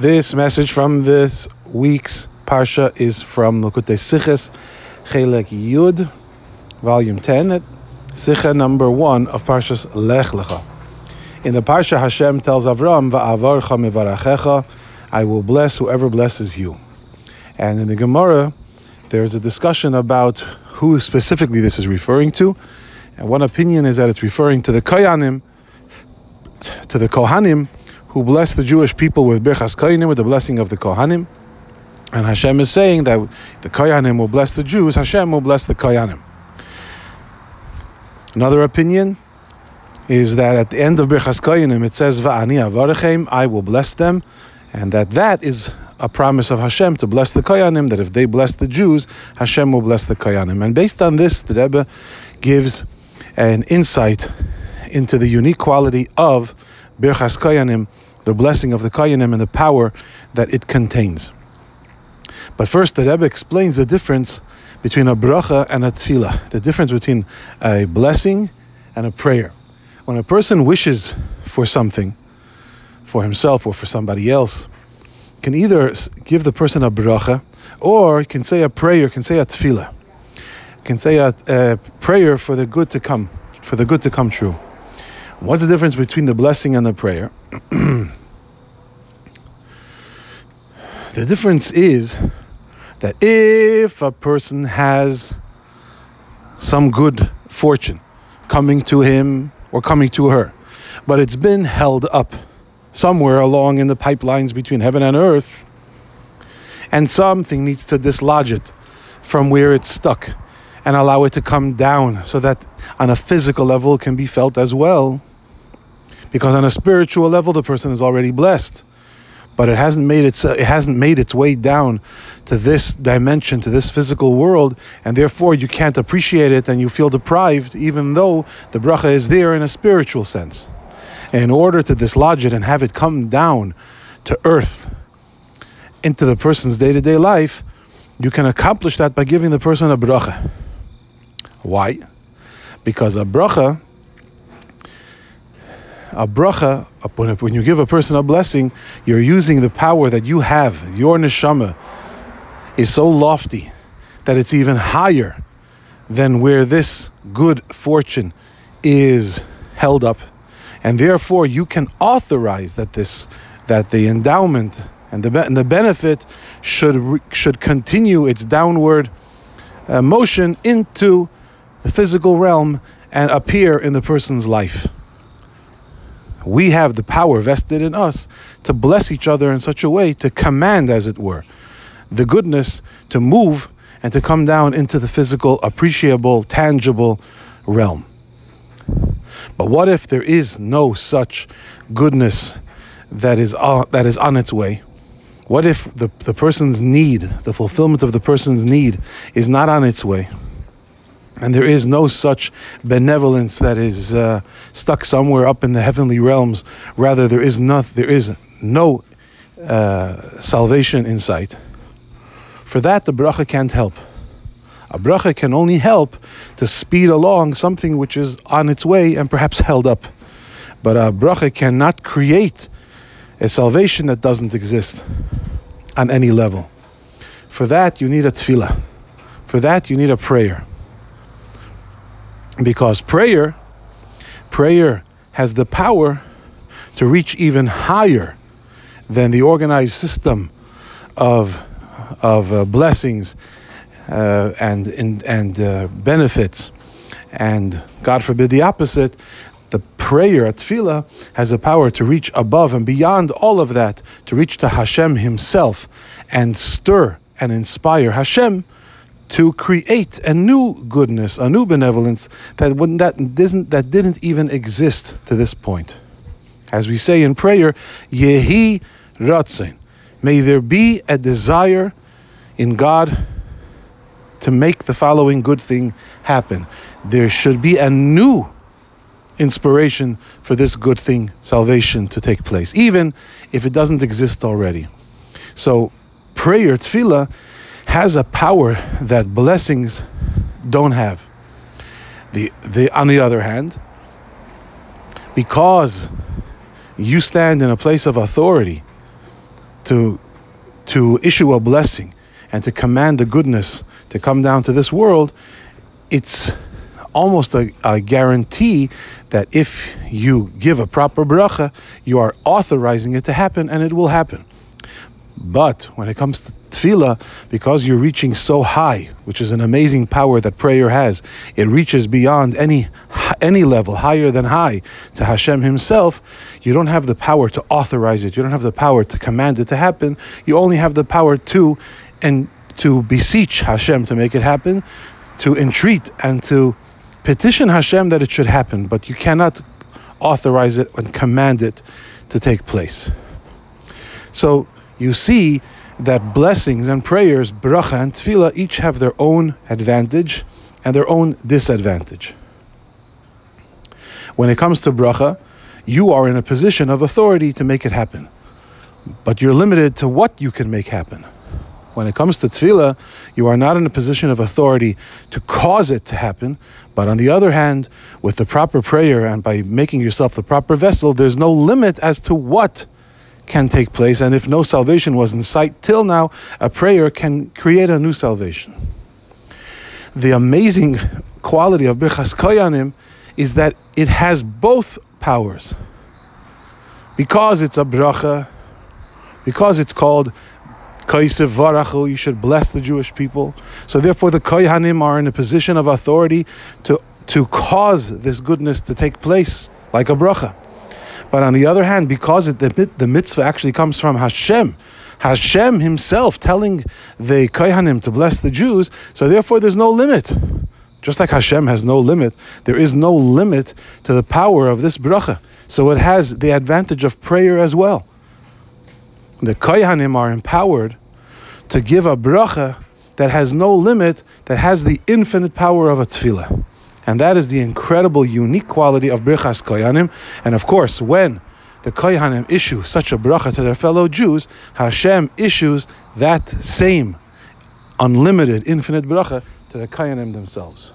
This message from this week's Parsha is from Likutei Sichos, Chelek Yud, volume 10, Sicha number 1 of Parshas Lech Lecha. In the Parsha, Hashem tells Avram, Va'avarcha mevarachecha, I will bless whoever blesses you. And in the Gemara, there's a discussion about who specifically this is referring to. And one opinion is that it's referring to the Kohanim, to the Kohanim, who blessed the Jewish people with Birchas Kohanim, with the blessing of the Kohanim. And Hashem is saying that the Kohanim will bless the Jews, Hashem will bless the Kohanim. Another opinion is that at the end of Birchas Kohanim it says Va'ani avarichem, I will bless them, and that that is a promise of Hashem to bless the Kohanim, that if they bless the Jews, Hashem will bless the Kohanim. And based on this, the Rebbe gives an insight into the unique quality of Birchas Koyanim, the blessing of the Koyanim and the power that it contains. But first, the Rebbe explains the difference between a bracha and a tefillah, the difference between a blessing and a prayer. When a person wishes for something, for himself or for somebody else, can either give the person a bracha, or can say a prayer, can say a tefillah, can say a, a prayer for the good to come, for the good to come true. What's the difference between the blessing and the prayer? the difference is that if a person has some good fortune coming to him or coming to her, but it's been held up somewhere along in the pipelines between heaven and earth, and something needs to dislodge it from where it's stuck and allow it to come down so that on a physical level it can be felt as well. Because on a spiritual level the person is already blessed. But it hasn't made its it hasn't made its way down to this dimension, to this physical world, and therefore you can't appreciate it and you feel deprived, even though the bracha is there in a spiritual sense. in order to dislodge it and have it come down to earth, into the person's day-to-day life, you can accomplish that by giving the person a bracha. Why? Because a bracha, a bracha, when you give a person a blessing, you're using the power that you have. Your neshama is so lofty that it's even higher than where this good fortune is held up, and therefore you can authorize that this, that the endowment and the and the benefit should should continue its downward uh, motion into the physical realm and appear in the person's life. We have the power vested in us to bless each other in such a way, to command, as it were, the goodness to move and to come down into the physical, appreciable, tangible realm. But what if there is no such goodness that is uh, that is on its way? What if the, the person's need, the fulfillment of the person's need, is not on its way? And there is no such benevolence that is uh, stuck somewhere up in the heavenly realms. Rather, there is not, there is no uh, salvation in sight. For that, the bracha can't help. A bracha can only help to speed along something which is on its way and perhaps held up. But a bracha cannot create a salvation that doesn't exist on any level. For that, you need a tefillah. For that, you need a prayer. Because prayer, prayer has the power to reach even higher than the organized system of of uh, blessings uh, and and, and uh, benefits, and God forbid the opposite. The prayer at tefillah has the power to reach above and beyond all of that, to reach to Hashem Himself and stir and inspire Hashem to create a new goodness, a new benevolence that that didn't that didn't even exist to this point. As we say in prayer, Yehi Ratzon. May there be a desire in God to make the following good thing happen. There should be a new inspiration for this good thing, salvation, to take place, even if it doesn't exist already. So, prayer, tefillah, has a power that blessings don't have. The, the, on the other hand, because you stand in a place of authority to to issue a blessing and to command the goodness to come down to this world, it's almost a, a, guarantee that if you give a proper bracha, you are authorizing it to happen and it will happen. But when it comes to tefillah, because you're reaching so high, which is an amazing power that prayer has, it reaches beyond any any level, higher than high, to Hashem Himself. You don't have the power to authorize it. You don't have the power to command it to happen. You only have the power to and to beseech Hashem to make it happen, to entreat and to petition Hashem that it should happen. But you cannot authorize it and command it to take place. So you see that blessings and prayers, bracha and tefillah, each have their own advantage and their own disadvantage. When it comes to bracha, you are in a position of authority to make it happen, but you're limited to what you can make happen. When it comes to tefillah, you are not in a position of authority to cause it to happen, but on the other hand, with the proper prayer and by making yourself the proper vessel, there's no limit as to what can take place. And if no salvation was in sight till now, a prayer can create a new salvation. The amazing quality of Birchas Koyanim is that it has both powers. Because it's a bracha, because it's called Koh Sevarchu, you should bless the Jewish people. So therefore the Koyanim are in a position of authority to, to cause this goodness to take place like a bracha. But on the other hand, because it, the, the mitzvah actually comes from Hashem, Hashem himself telling the Kohanim to bless the Jews, so therefore there's no limit. Just like Hashem has no limit, there is no limit to the power of this bracha. So it has the advantage of prayer as well. The Kohanim are empowered to give a bracha that has no limit, that has the infinite power of a tefillah. And that is the incredible, unique quality of Birchas Koyanim. And of course, when the Koyanim issue such a bracha to their fellow Jews, Hashem issues that same unlimited, infinite bracha to the Koyanim themselves.